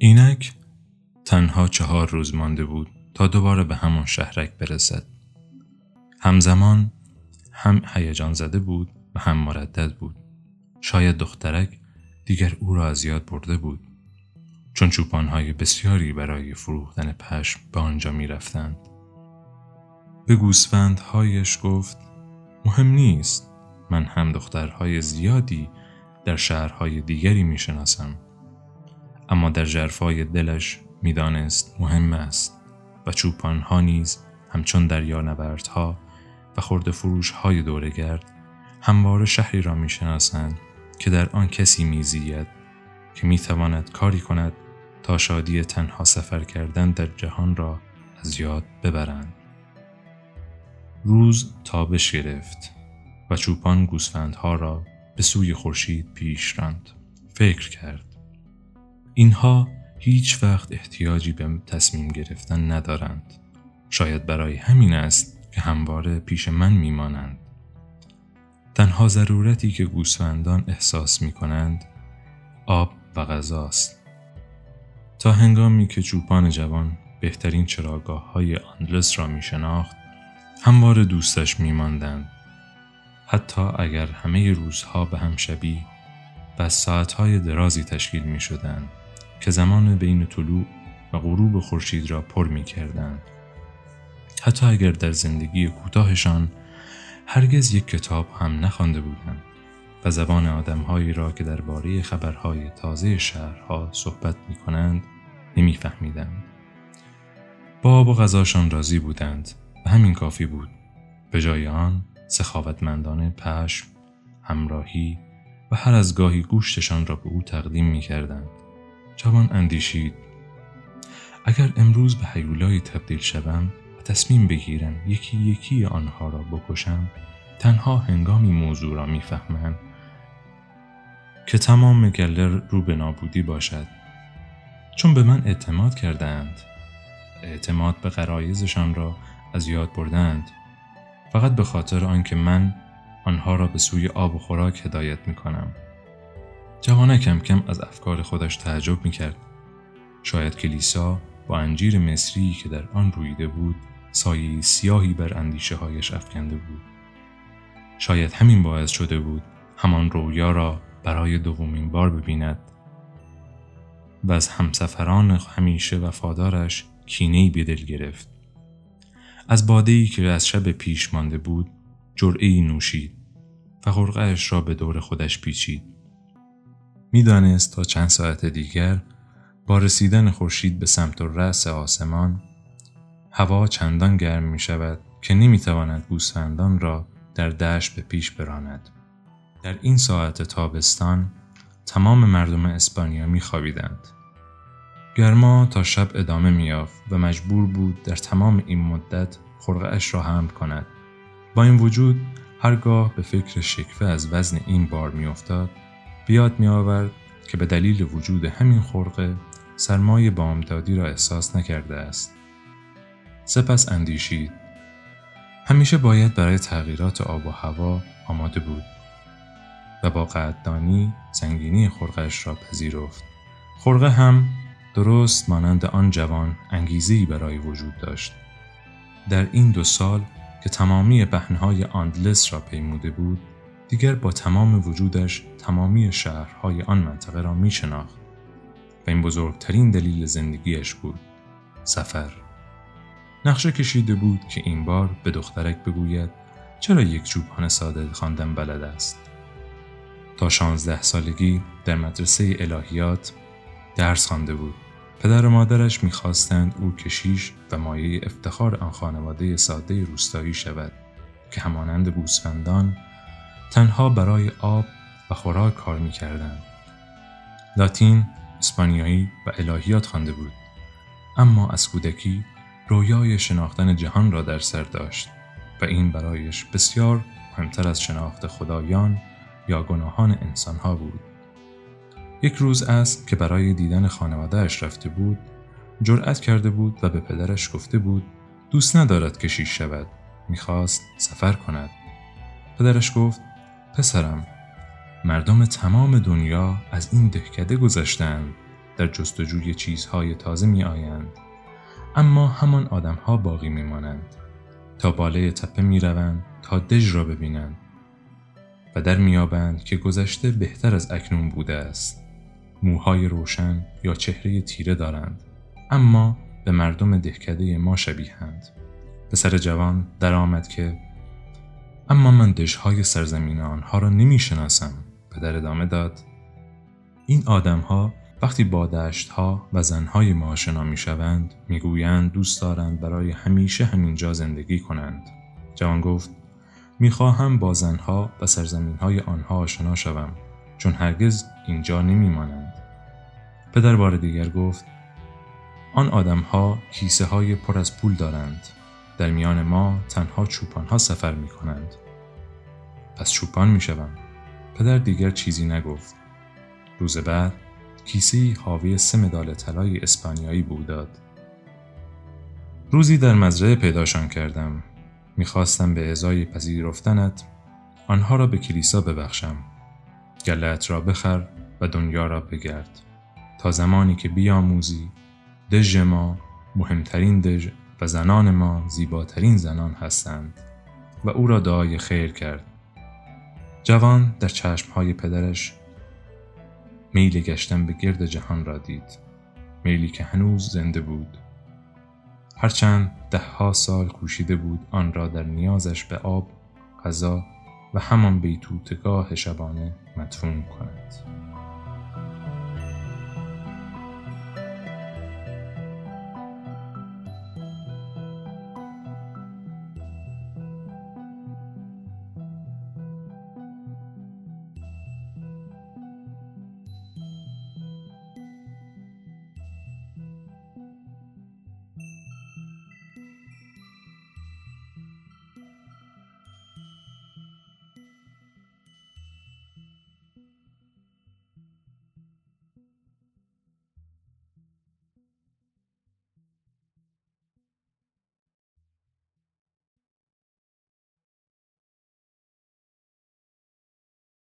اینک تنها چهار روز مانده بود تا دوباره به همان شهرک برسد. همزمان هم هیجان زده بود و هم مردد بود. شاید دخترک دیگر او را از یاد برده بود. چون چوپانهای بسیاری برای فروختن پشم به آنجا می رفتند. به گوسفندهایش گفت مهم نیست من هم دخترهای زیادی در شهرهای دیگری می شناسم. اما در جرفای دلش می‌دانست مهم است و چوپانها نیز همچون دریا نبردها و خورد فروش های دورگرد همواره شهری را می‌شناسند که در آن کسی میزید که می‌تواند کاری کند تا شادی تنها سفر کردن در جهان را از یاد ببرند. روز تابش گرفت و چوپان گوسفندها را به سوی خورشید پیش راند. فکر کرد. اینها هیچ وقت احتیاجی به تصمیم گرفتن ندارند. شاید برای همین است که همواره پیش من میمانند. تنها ضرورتی که گوسفندان احساس می کنند آب و غذاست. تا هنگامی که چوپان جوان بهترین چراگاه های آندلس را می شناخت همواره دوستش می ماندند. حتی اگر همه روزها به هم شبیه و ساعتهای درازی تشکیل می شدند. که زمان بین طلوع و غروب خورشید را پر می کردند. حتی اگر در زندگی کوتاهشان هرگز یک کتاب هم نخوانده بودند و زبان آدمهایی را که درباره خبرهای تازه شهرها صحبت می کنند نمی فهمیدند. با آب و غذاشان راضی بودند و همین کافی بود. به جای آن سخاوتمندانه پشم، همراهی و هر از گاهی گوشتشان را به او تقدیم می کردند. جوان اندیشید. اگر امروز به حیولایی تبدیل شوم و تصمیم بگیرم یکی یکی آنها را بکشم تنها هنگامی موضوع را می‌فهمم که تمام گلر رو به نابودی باشد. چون به من اعتماد کردند اعتماد به غرایزشان را از یاد بردند فقط به خاطر آنکه من آنها را به سوی آب و خوراک هدایت می کنم. جوانه کم کم از افکار خودش تعجب می کرد. شاید کلیسا با انجیر مصری که در آن رویده بود سایه سیاهی بر اندیشه هایش افکنده بود. شاید همین باعث شده بود همان رویا را برای دومین بار ببیند و از همسفران همیشه وفادارش کینهی به دل گرفت. از بادهی که از شب پیش مانده بود جرعه نوشید و خرقهش را به دور خودش پیچید. می‌دانست تا چند ساعت دیگر با رسیدن خورشید به سمت رأس آسمان هوا چندان گرم می شود که نمی تواند گوسفندان را در دشت به پیش براند. در این ساعت تابستان تمام مردم اسپانیا می خوابیدند. گرما تا شب ادامه میافت و مجبور بود در تمام این مدت خرقش را حمل کند. با این وجود هرگاه به فکر شکفه از وزن این بار میافتاد بیاد می آورد که به دلیل وجود همین خرقه سرمای بامدادی را احساس نکرده است. سپس اندیشید. همیشه باید برای تغییرات آب و هوا آماده بود و با قدردانی زنگینی خرقش را پذیرفت. خرقه هم درست مانند آن جوان انگیزهی برای وجود داشت. در این دو سال که تمامی بحنهای آندلس را پیموده بود، دیگر با تمام وجودش تمامی شهرهای آن منطقه را می شناخت و این بزرگترین دلیل زندگیش بود سفر. نقشه کشیده بود که این بار به دخترک بگوید چرا یک چوبان ساده خواندن بلد است؟ تا شانزده سالگی در مدرسه الهیات درس خوانده بود. پدر و مادرش می‌خواستند او کشیش و مایه افتخار آن خانواده ساده روستایی شود که همانند گوسفندان تنها برای آب و خوراک کار می کردن. لاتین، اسپانیایی و الهیات خوانده بود. اما از کودکی رویای شناختن جهان را در سر داشت و این برایش بسیار مهمتر از شناخت خدایان یا گناهان انسانها بود. یک روز است که برای دیدن خانوادهش رفته بود جرأت کرده بود و به پدرش گفته بود دوست ندارد کشیش شود می‌خواست سفر کند پدرش گفت پسرم مردم تمام دنیا از این دهکده گذشتند در جستجوی چیزهای تازه می آیند اما همان آدمها باقی می مانند تا بالای تپه می روند تا دژ را ببینند. و در میابند که گذشته بهتر از اکنون بوده است. موهای روشن یا چهره تیره دارند. اما به مردم دهکده ما شبیهند. پسر جوان در آمد که اما من دژهای سرزمین آنها را نمی شناسم پدر ادامه داد این آدمها وقتی با دشتها و زنهای ما آشنا می شوند می گویند دوست دارند برای همیشه همینجا زندگی کنند. جوان گفت می خواهم با زنها و سرزمینهای آنها آشنا شوم چون هرگز اینجا نمی مانند. پدر بار دیگر گفت آن آدمها کیسه های پر از پول دارند. در میان ما تنها چوپان ها سفر می کنند پس چوپان می شوم. پدر دیگر چیزی نگفت روز بعد کیسه حاوی سه مدال طلای اسپانیایی بود داد. روزی در مزرعه پیداشان کردم. می‌خواستم به ازای پذیرفتنت آنها را به کلیسا ببخشم. گلت را بخر و دنیا را بگرد. تا زمانی که بیاموزی دژ ما مهمترین دژ و زنان ما زیباترین زنان هستند و او را دعای خیر کرد. جوان در چشمهای پدرش میل گشتن به گرد جهان را دید میلی که هنوز زنده بود هرچند دهها سال کوشیده بود آن را در نیازش به آب غذا و همان بیتوتگاه شبانه مدفون کند